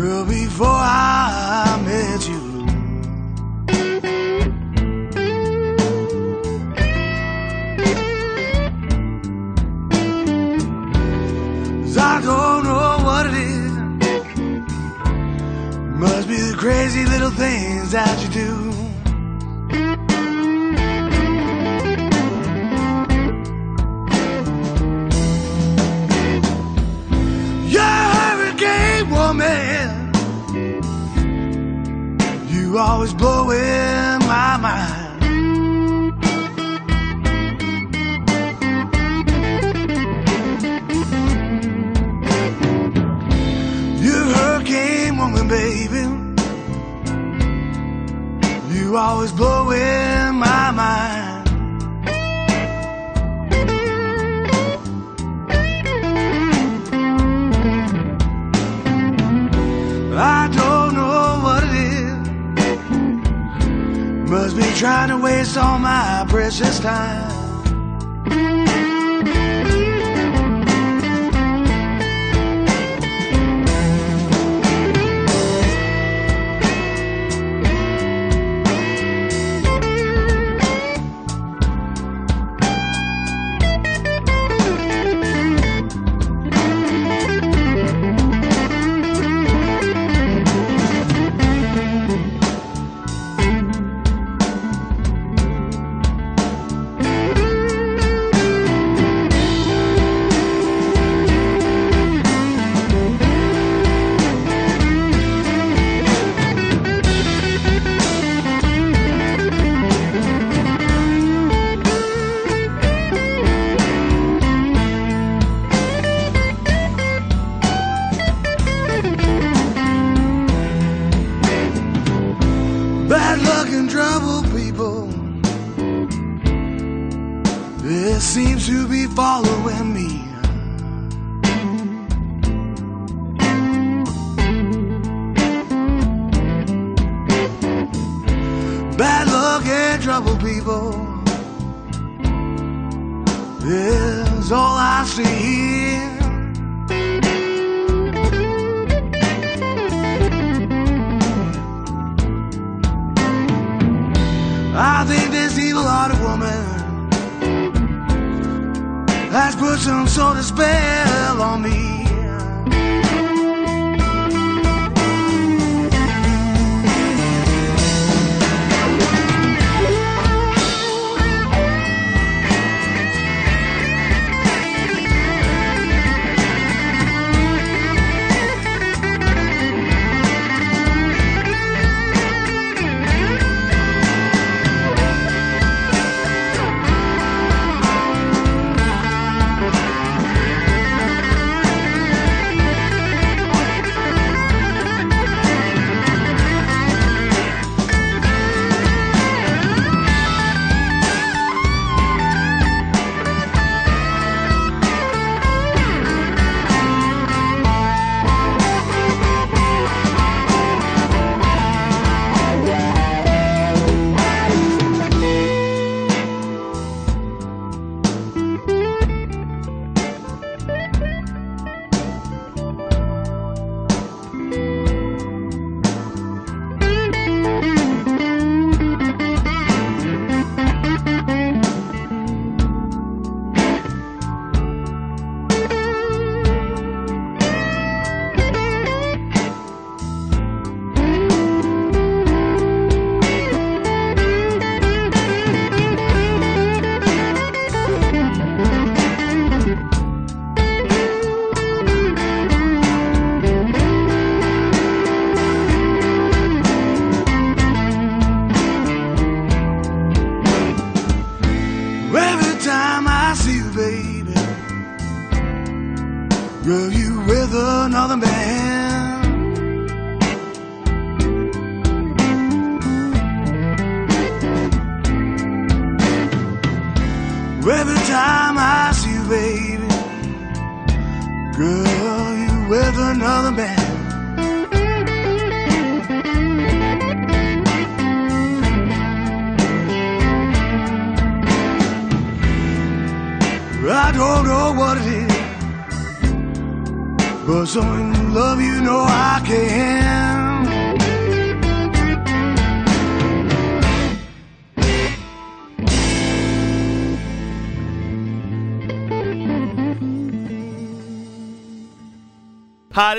Girl, before I met you. Cause I don't know what it is. Must be the crazy little things that you do.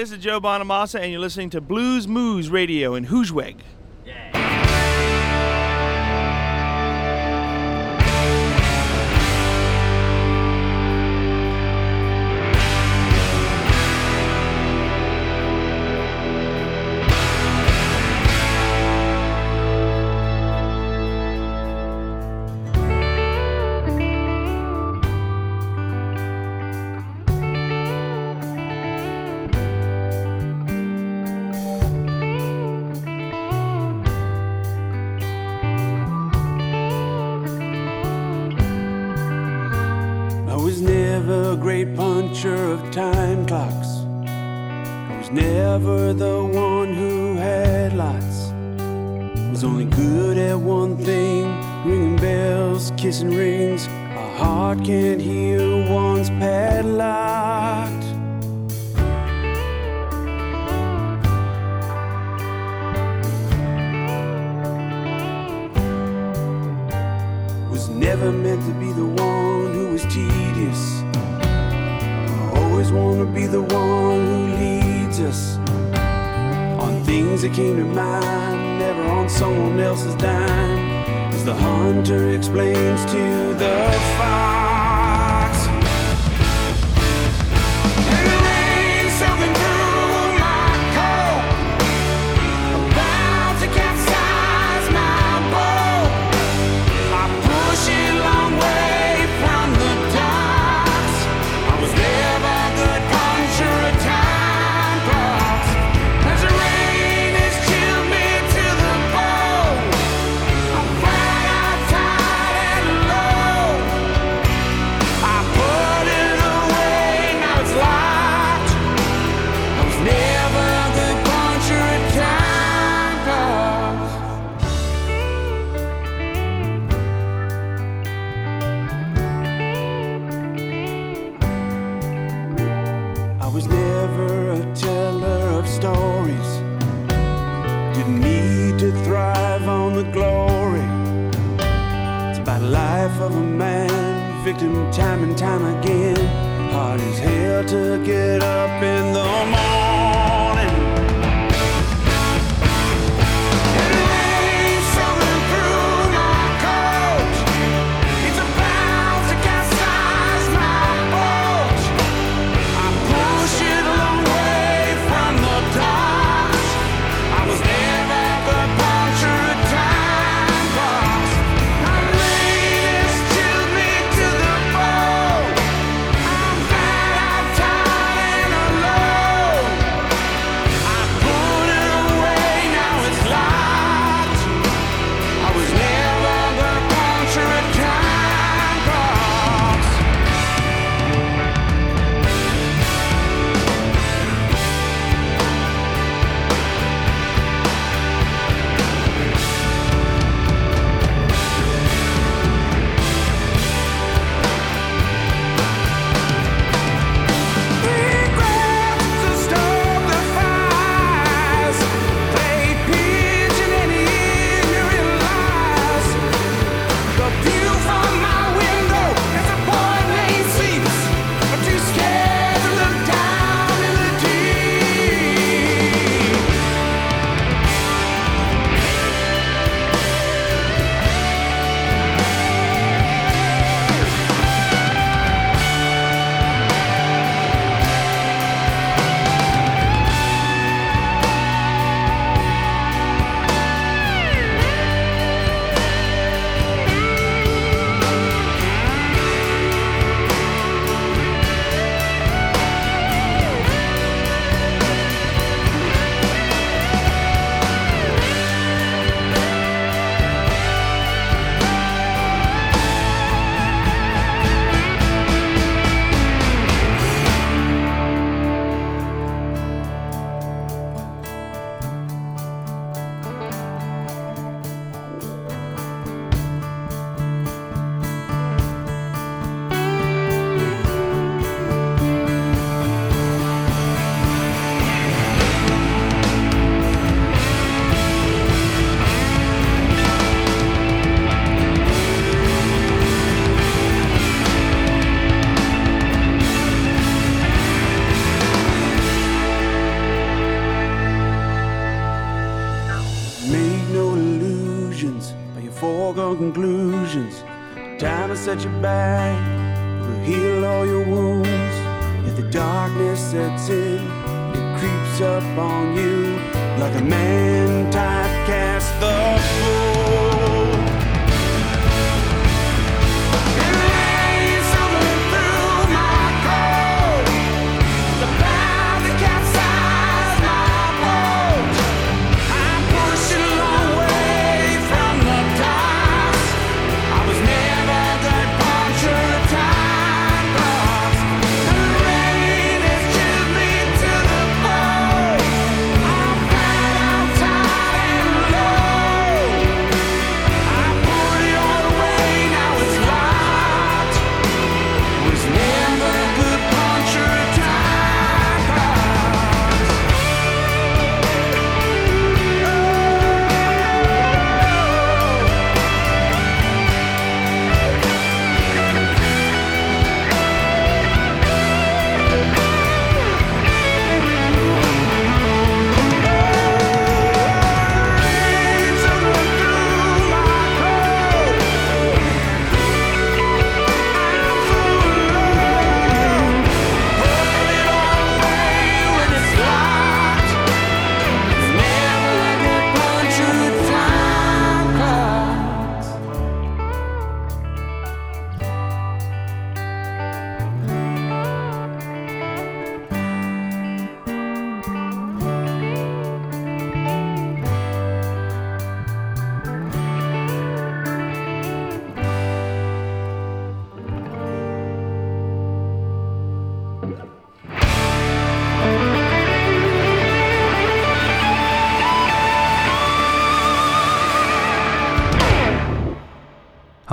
This is Joe Bonamassa, and you're listening to Blues Moose Radio in Hoosweg.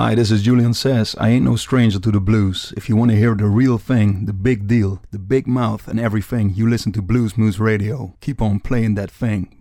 Hi, this is Julian Sas. I ain't no stranger to the blues. If you want to hear the real thing, the big deal, the big mouth, and everything, you listen to Blues Moose Radio. Keep on playing that thing.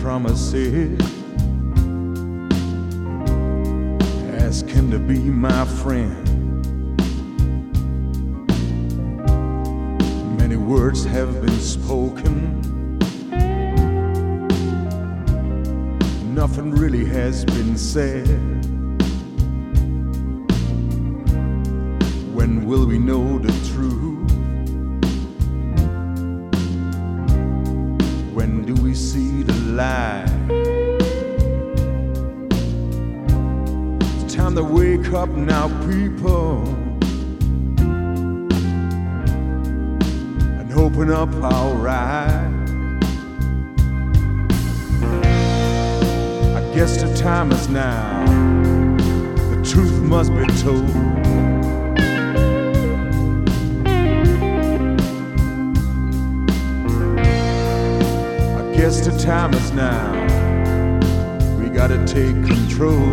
Promises. Time is now. We gotta take control.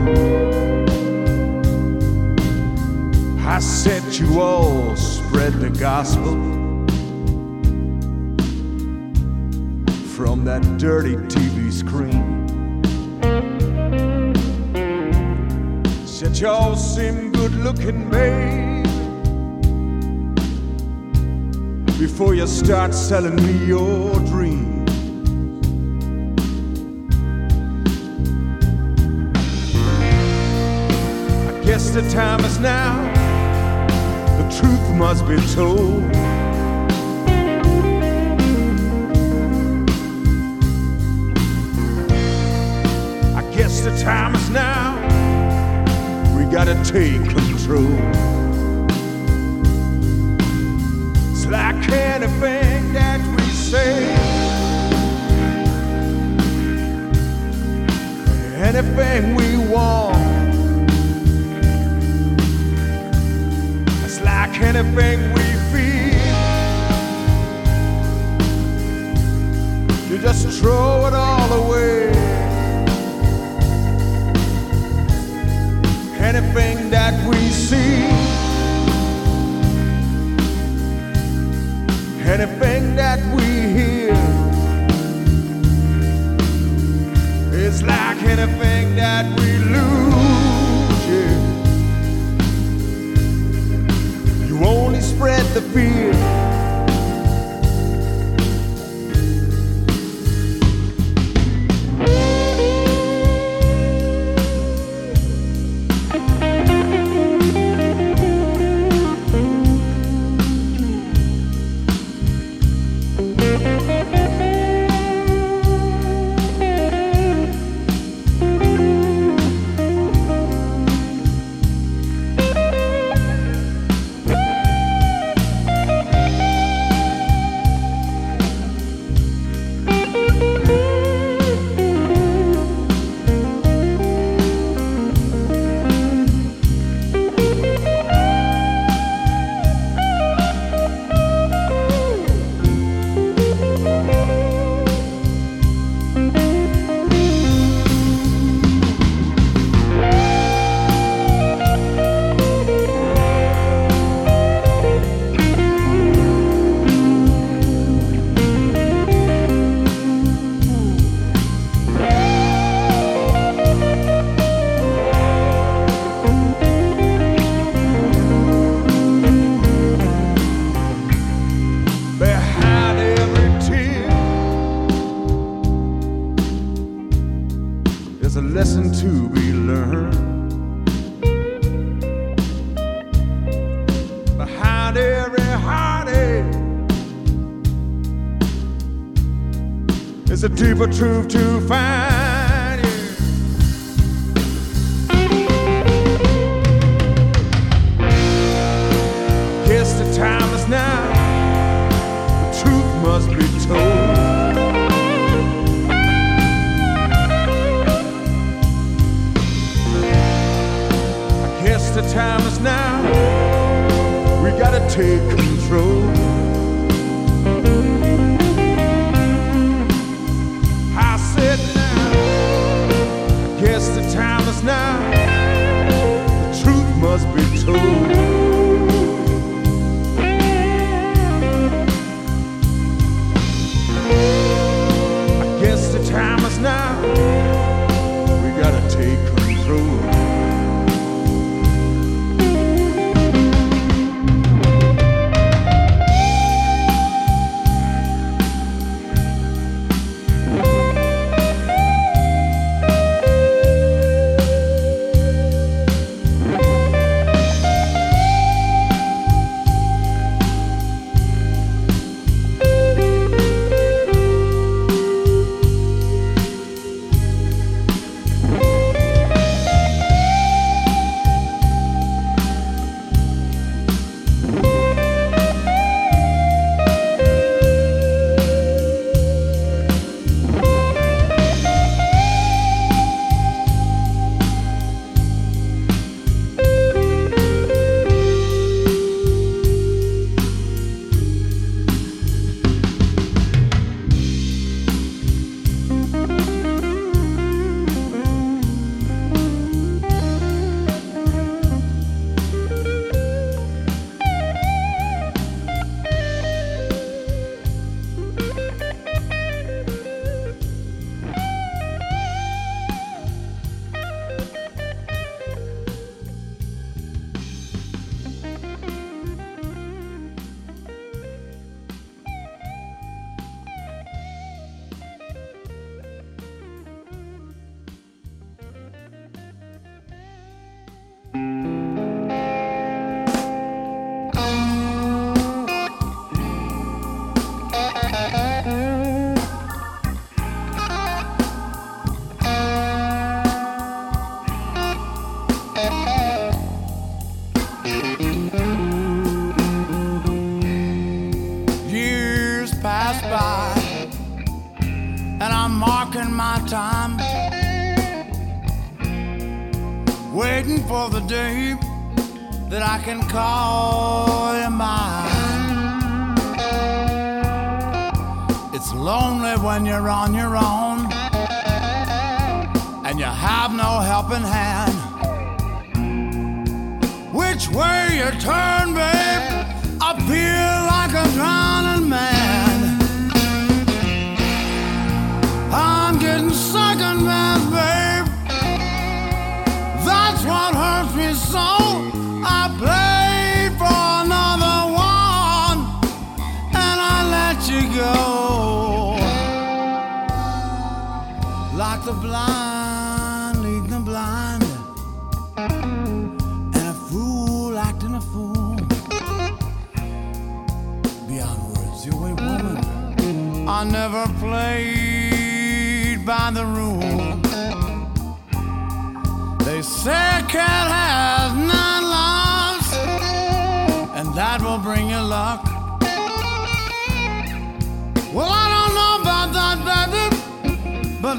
I said you all spread the gospel from that dirty TV screen. Said y'all seem good looking, babe. Before you start selling me your dreams. Guess the time is now. The truth must be told. I guess the time is now. We gotta take control. It's like anything that we say. Anything we want. Anything we feel. You just throw it all away. Anything that we see. Anything that we hear. It's like anything that we lose. Spread the fear. Deeper truth to find. yeah. Guess the time is now the truth must be told. I guess the time is now. We gotta take control.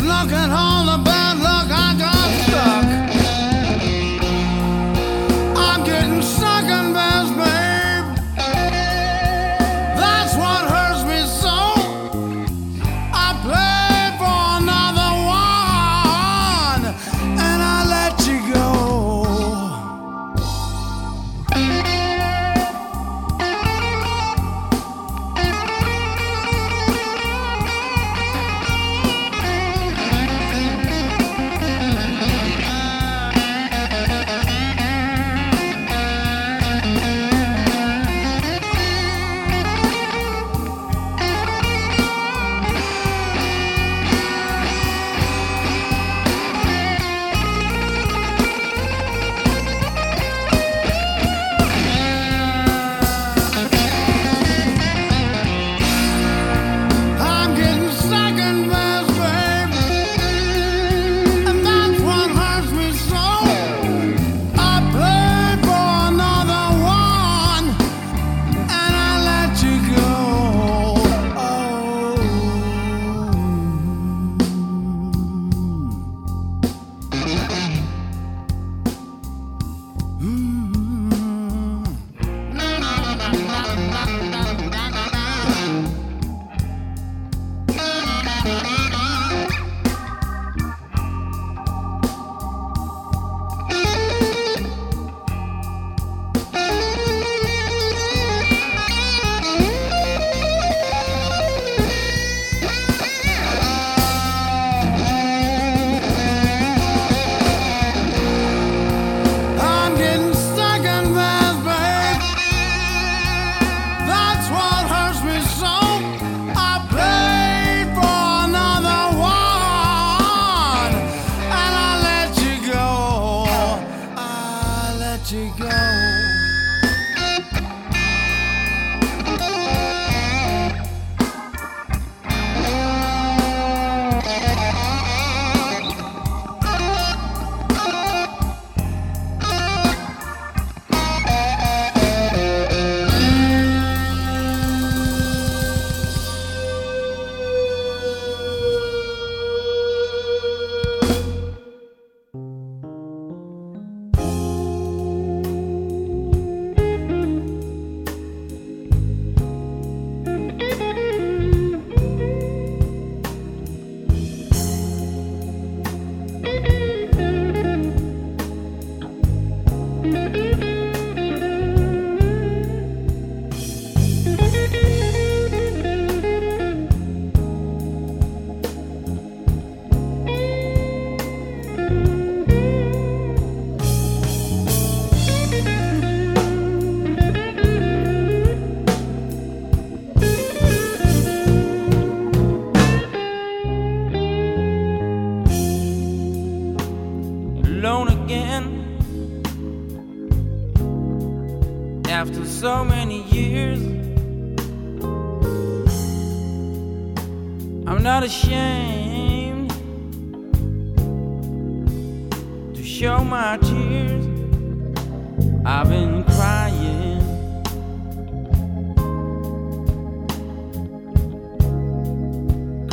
At all the bad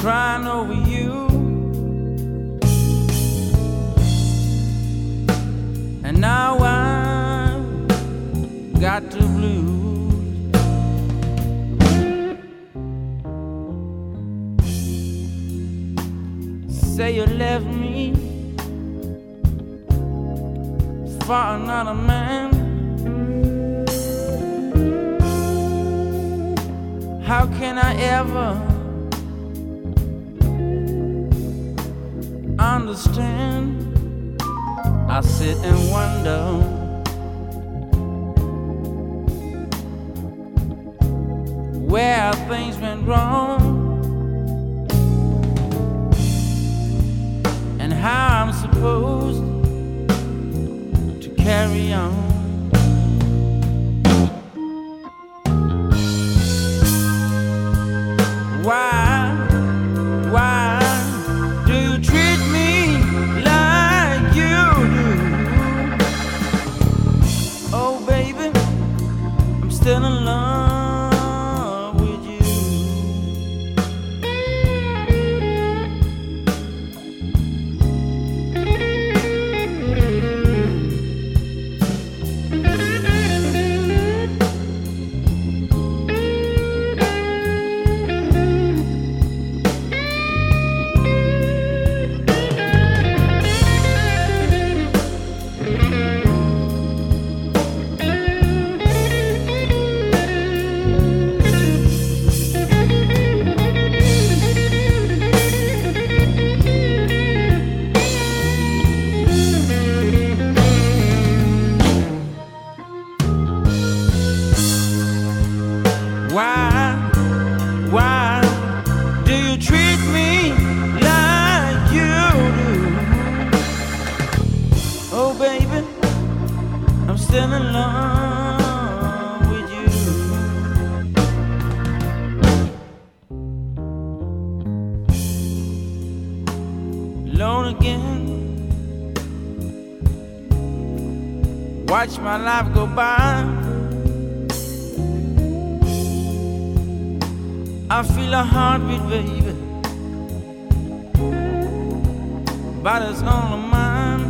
crying over you. And now I've got the blues. Say you left me for another man. How can I ever? Understand? I sit and wonder. Where things went wrong life go by. I feel a heartbeat, baby, but it's only mine.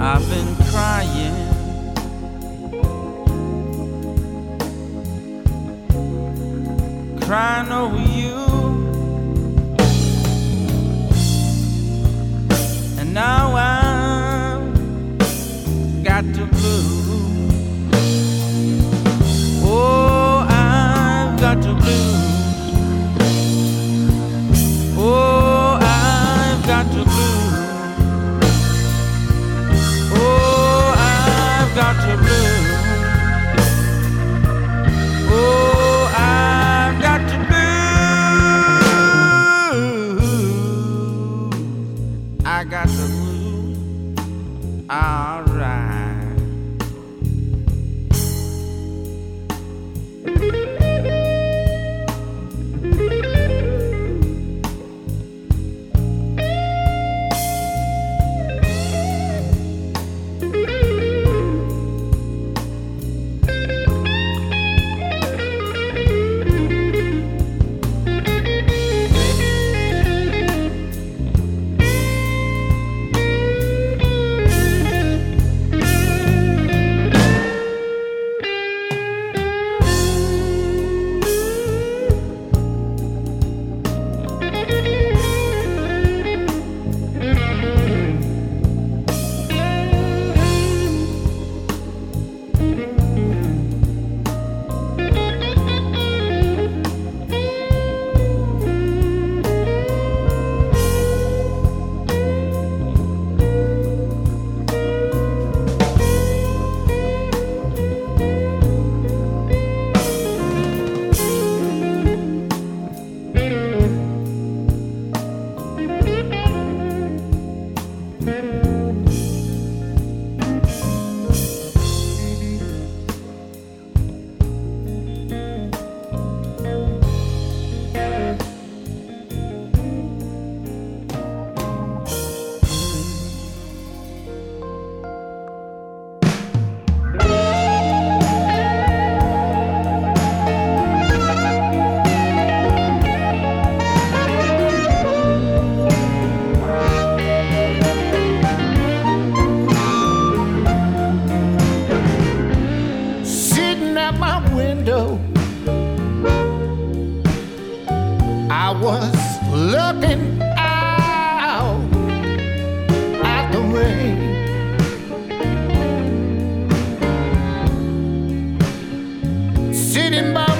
I've been crying, crying over you, Sitting by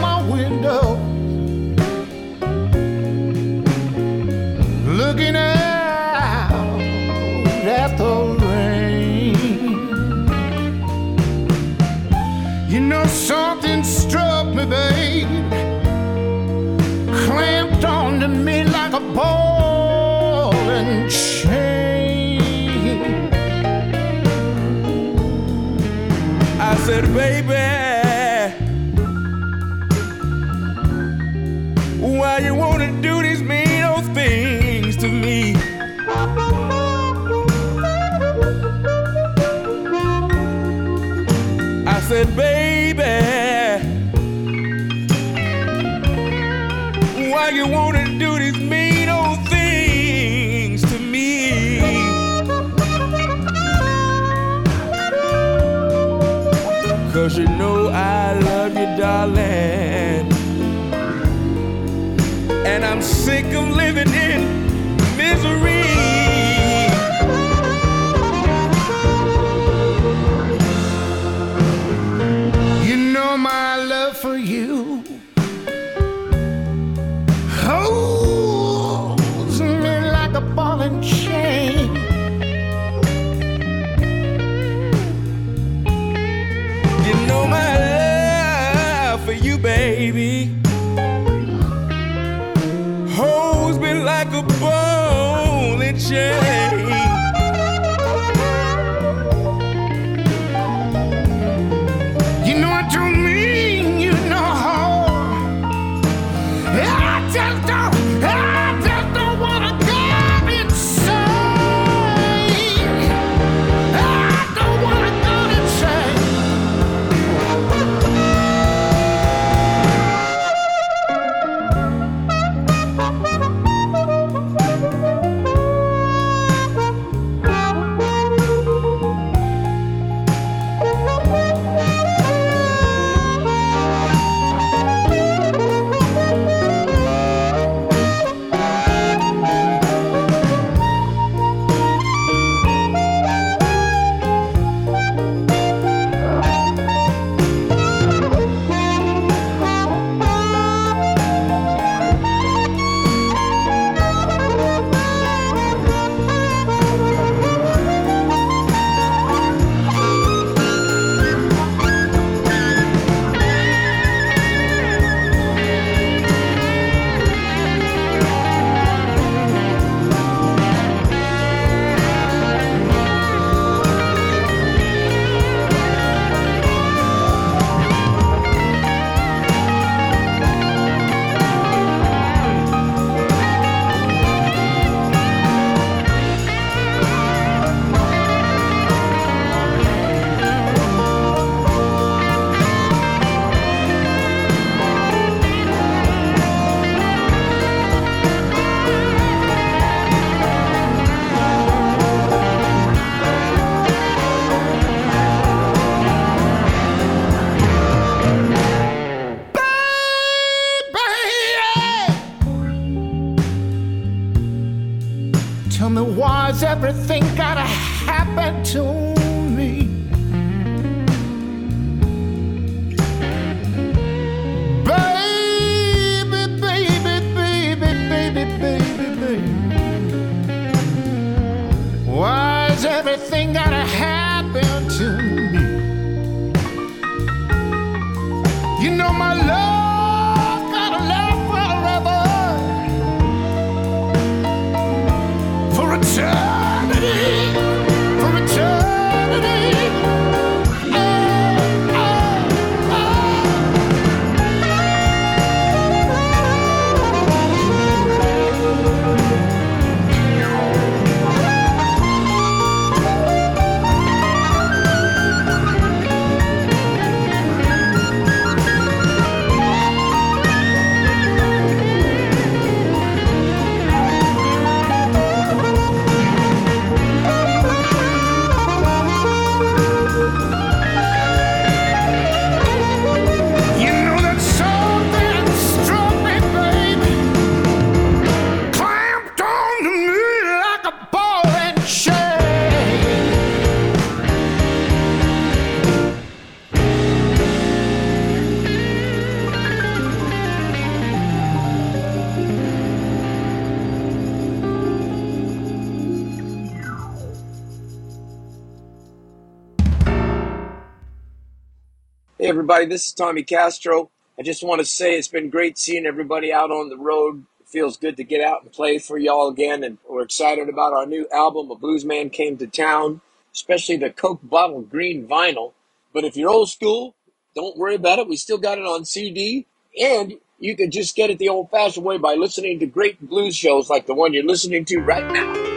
everybody, this is Tommy Castro. I just want to say it's been great seeing everybody out on the road. It feels good to get out and play for y'all again, and we're excited about our new album, A Bluesman Came to Town, especially the Coke Bottle Green vinyl. But if you're old school, don't worry about it. We still got it on CD, and you can just get it the old fashioned way by listening to great blues shows like the one you're listening to right now.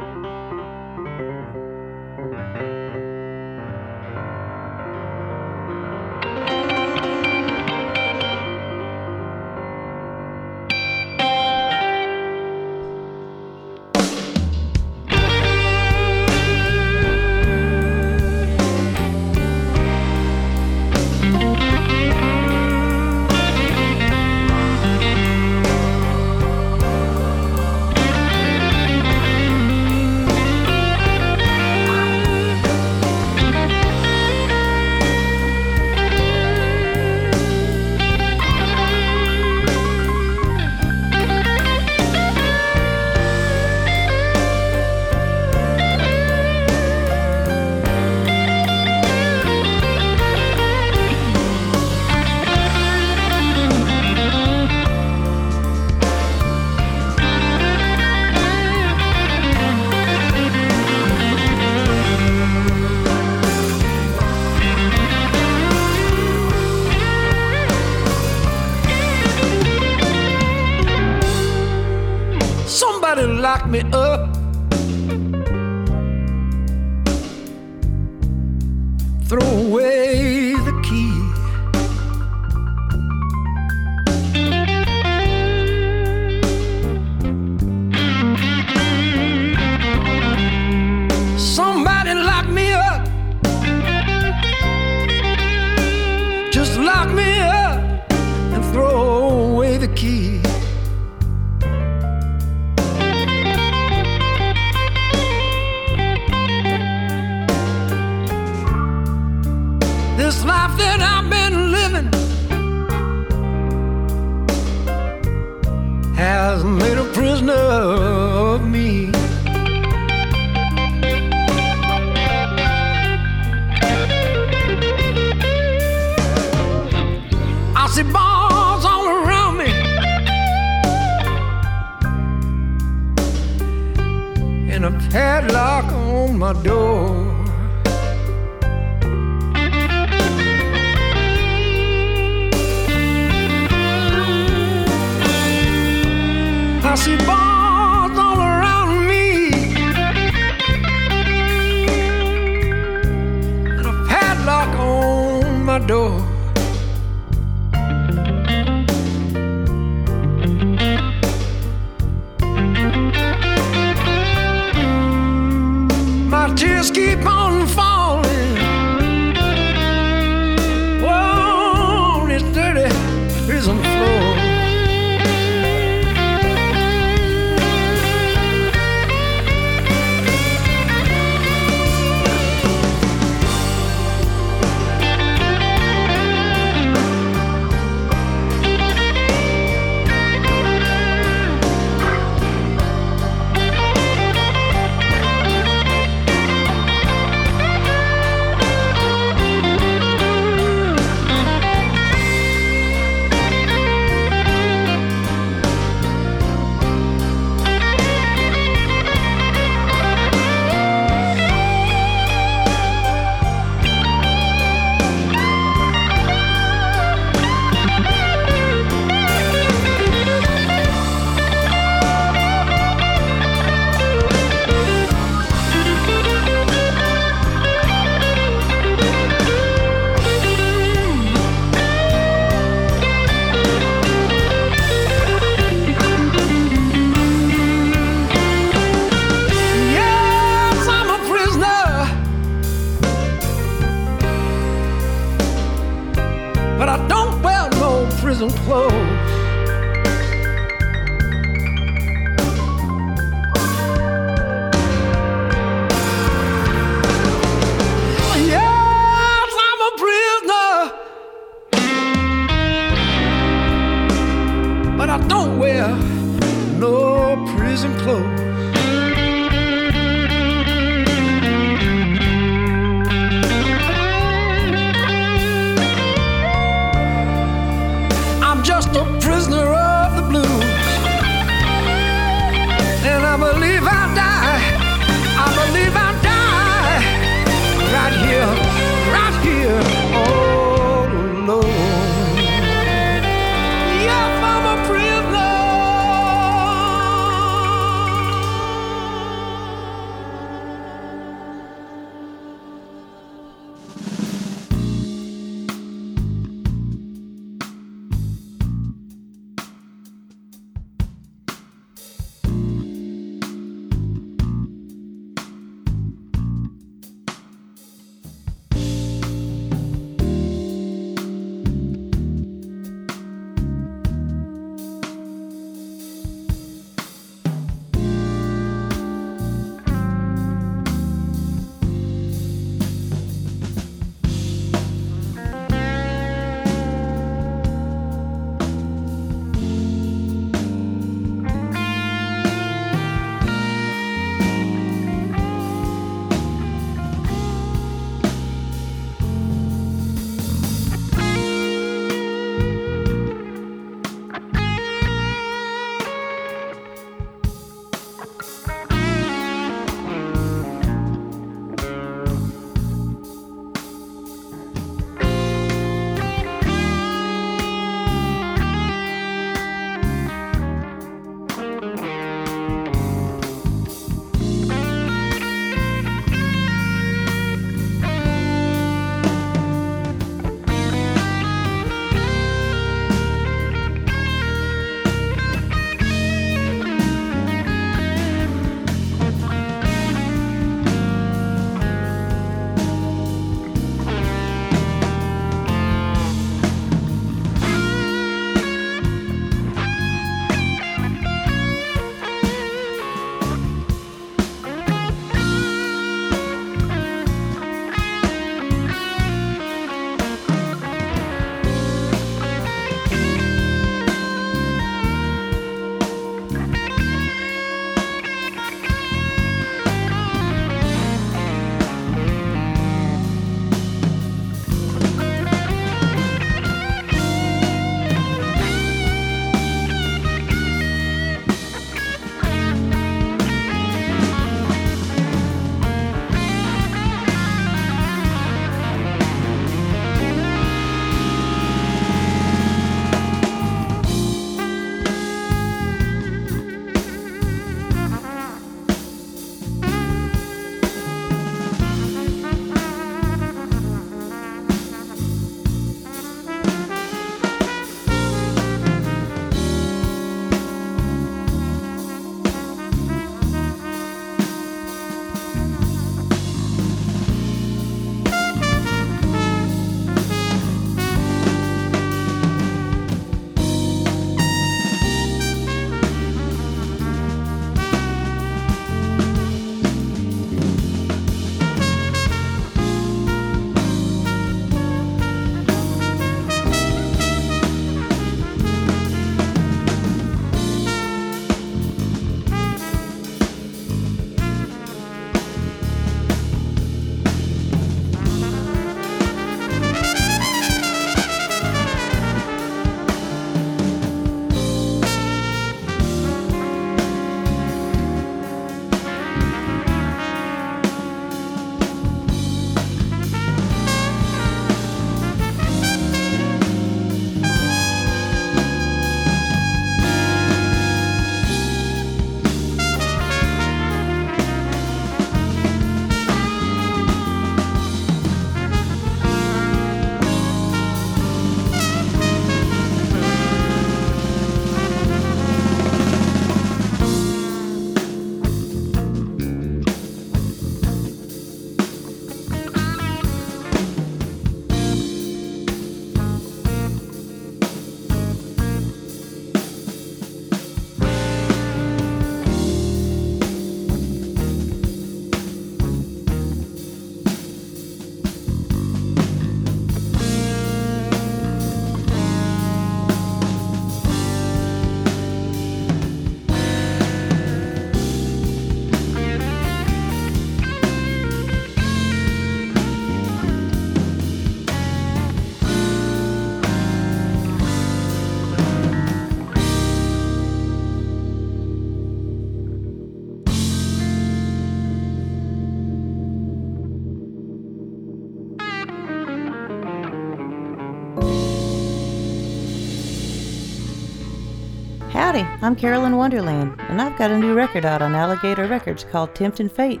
Howdy, I'm Carolyn Wonderland, and I've got a new record out on Alligator Records called Tempting Fate.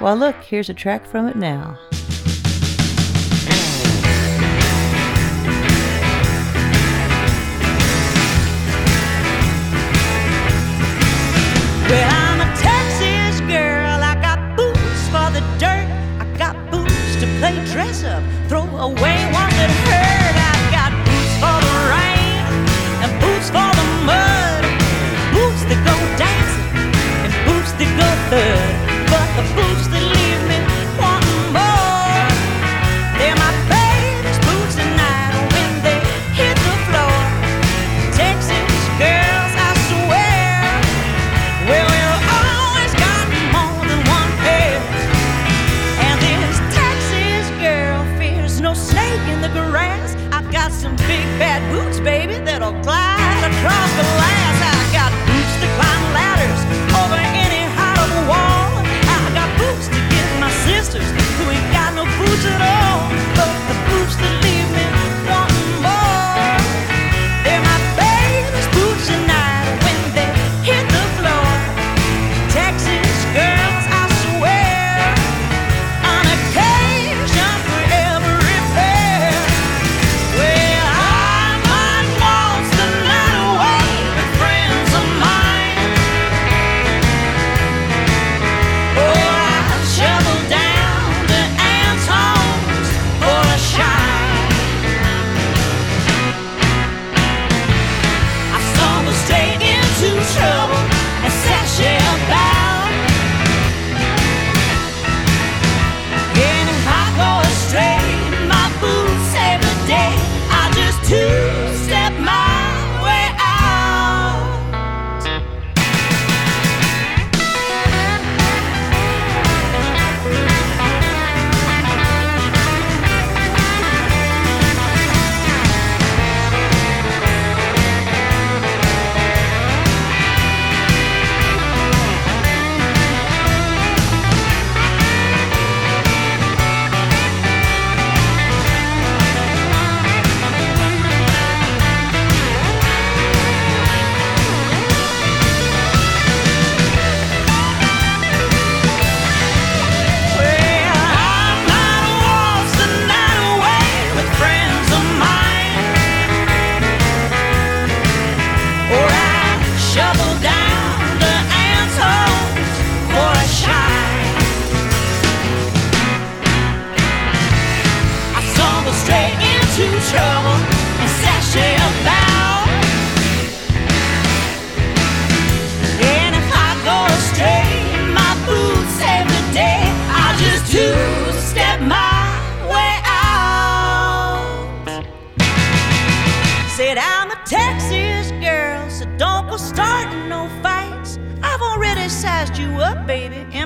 Well, look, here's a track from it now. Well, I'm a Texas girl. I got boots for the dirt. I got boots to play dress up, throw away ones that hurt. I got boots for the rain and boots for the mud, But the boots that leave me wanting more, they're my boots tonight when they hit the floor. Texas girls, I swear. Well, we've always got more than one pair. And this Texas girl fears no snake in the grass. I got some big bad boots, baby, that'll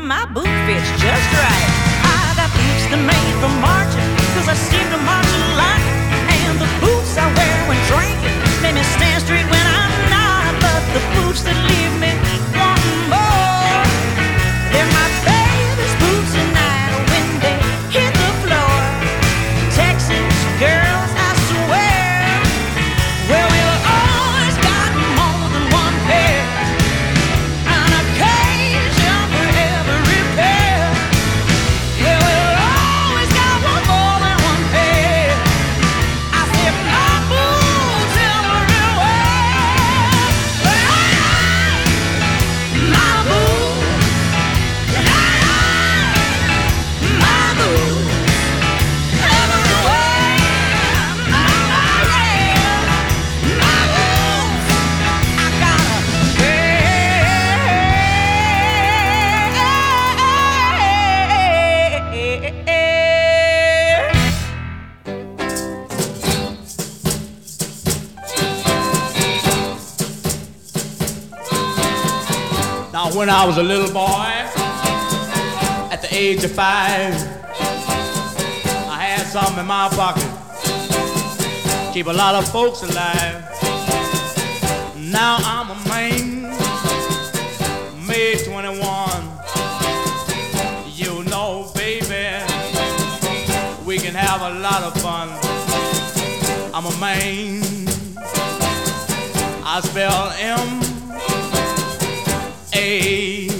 my boot fits just right. I got boots that made for marching, cause I seem to march a lot. when I was a little boy, at the age of five, I had something in my pocket. Keep a lot of folks alive. Now I'm a man, May 21. You know, baby, we can have a lot of fun. I'm a man. I spell M. Hey.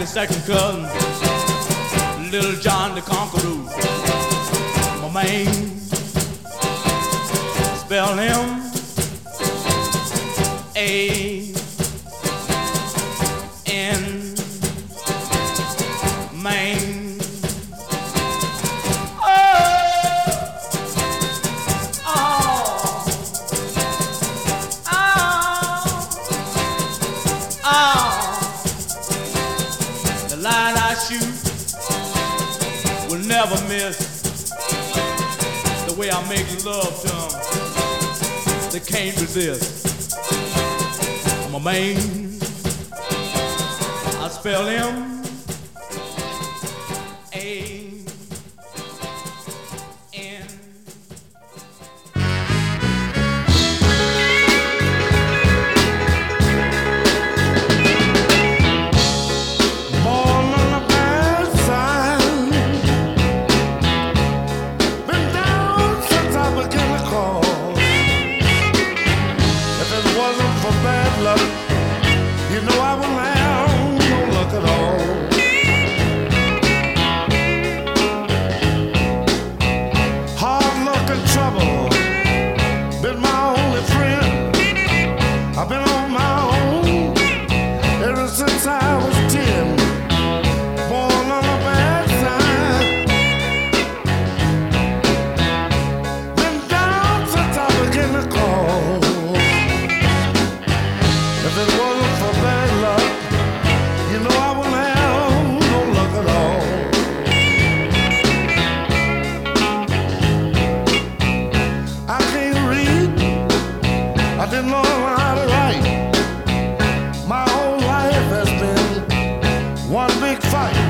the second cousin, Little John the Conqueror. My man, spell him A. big fight.